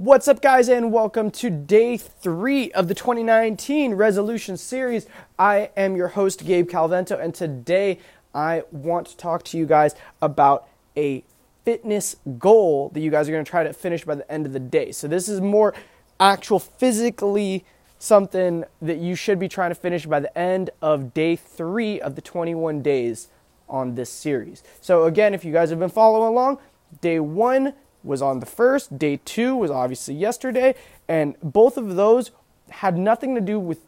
What's up, guys, and welcome to day three of the 2019 resolution series. I am your host, Gabe Calvento, and today I want to talk to you guys about a fitness goal that you guys are going to try to finish by the end of the day. So, this is more actual physically something that you should be trying to finish by the end of day three of the 21 days on this series. So, again, if you guys have been following along, day one was on the first, day two was obviously yesterday, and both of those had nothing to do with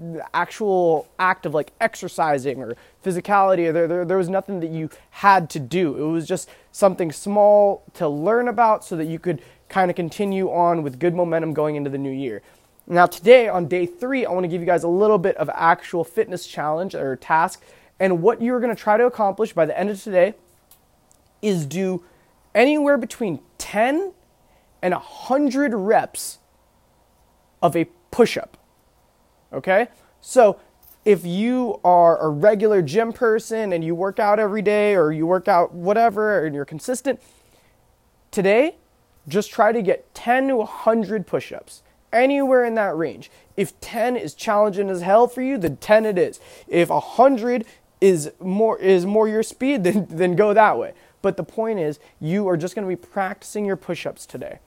the actual act of like exercising or physicality. There, there, there was nothing that you had to do. It was just something small to learn about so that you could kind of continue on with good momentum going into the new year. Now, today on day three, I want to give you guys a little bit of actual fitness challenge or task. And what you're going to try to accomplish by the end of today is do anywhere between 10 and 100 reps of a push up. Okay? So if you are a regular gym person and you work out every day or you work out whatever and you're consistent, today just try to get 10 to 100 push ups, anywhere in that range. If 10 is challenging as hell for you, then 10 it is. If 100 is more is more your speed, then then go that way. But the point is, you are just going to be practicing your push ups today.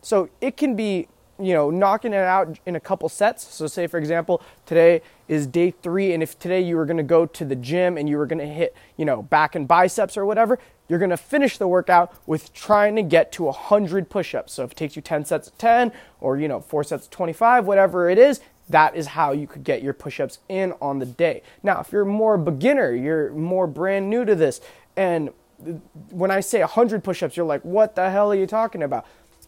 So it can be, you know, knocking it out in a couple sets. So, say, for example, today is day three, and if today you were going to go to the gym and you were going to hit, you know, back and biceps or whatever, you're going to finish the workout with trying to get to 100 push ups. So, if it takes you 10 sets of 10 or, you know, four sets of 25, whatever it is, that is how you could get your push ups in on the day. Now, if you're more beginner, you're more brand new to this, and when I say 100 push ups, you're like, what the hell are you talking about?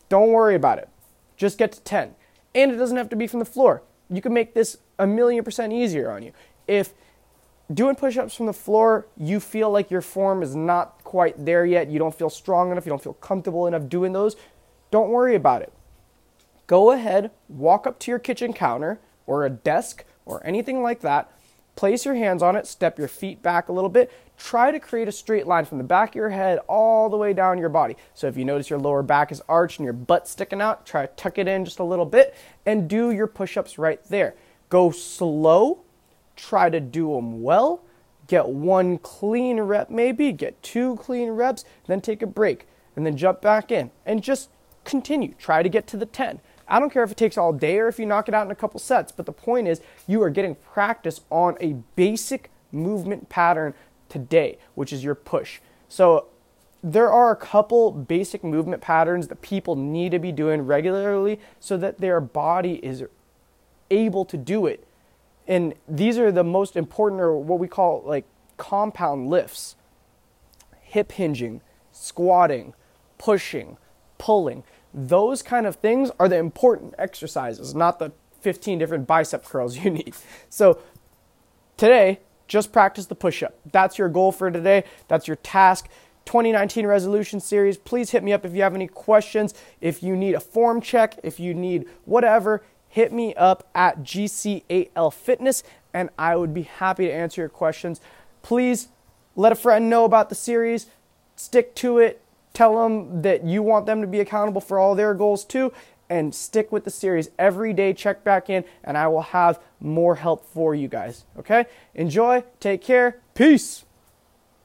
Don't worry about it. Just get to 10. And it doesn't have to be from the floor. You can make this a million percent easier on you. If doing push ups from the floor, you feel like your form is not quite there yet, you don't feel strong enough, you don't feel comfortable enough doing those, don't worry about it. Go ahead, walk up to your kitchen counter or a desk or anything like that, place your hands on it, step your feet back a little bit, try to create a straight line from the back of your head all the way down your body. So if you notice your lower back is arched and your butt sticking out, try to tuck it in just a little bit and do your push ups right there. Go slow, try to do them well. Get one clean rep, maybe, get two clean reps, then take a break, and then jump back in. And just continue. Try to get to the 10. I don't care if it takes all day or if you knock it out in a couple sets, but the point is you are getting practice on a basic movement pattern today, which is your push. So there are a couple basic movement patterns that people need to be doing regularly so that their body is able to do it. And these are the most important, or what we call like compound lifts hip hinging, squatting, pushing, pulling. Those kind of things are the important exercises, not the 15 different bicep curls you need. So today, just practice the push up. That's your goal for today. That's your task. 2019 resolution series. Please hit me up if you have any questions. If you need a form check, if you need whatever, hit me up at GCAL Fitness and I would be happy to answer your questions. Please let a friend know about the series, stick to it, tell them that you want them to be accountable for all their goals too, and stick with the series every day. Check back in, and I will have more help for you guys. Okay? Enjoy, take care, peace.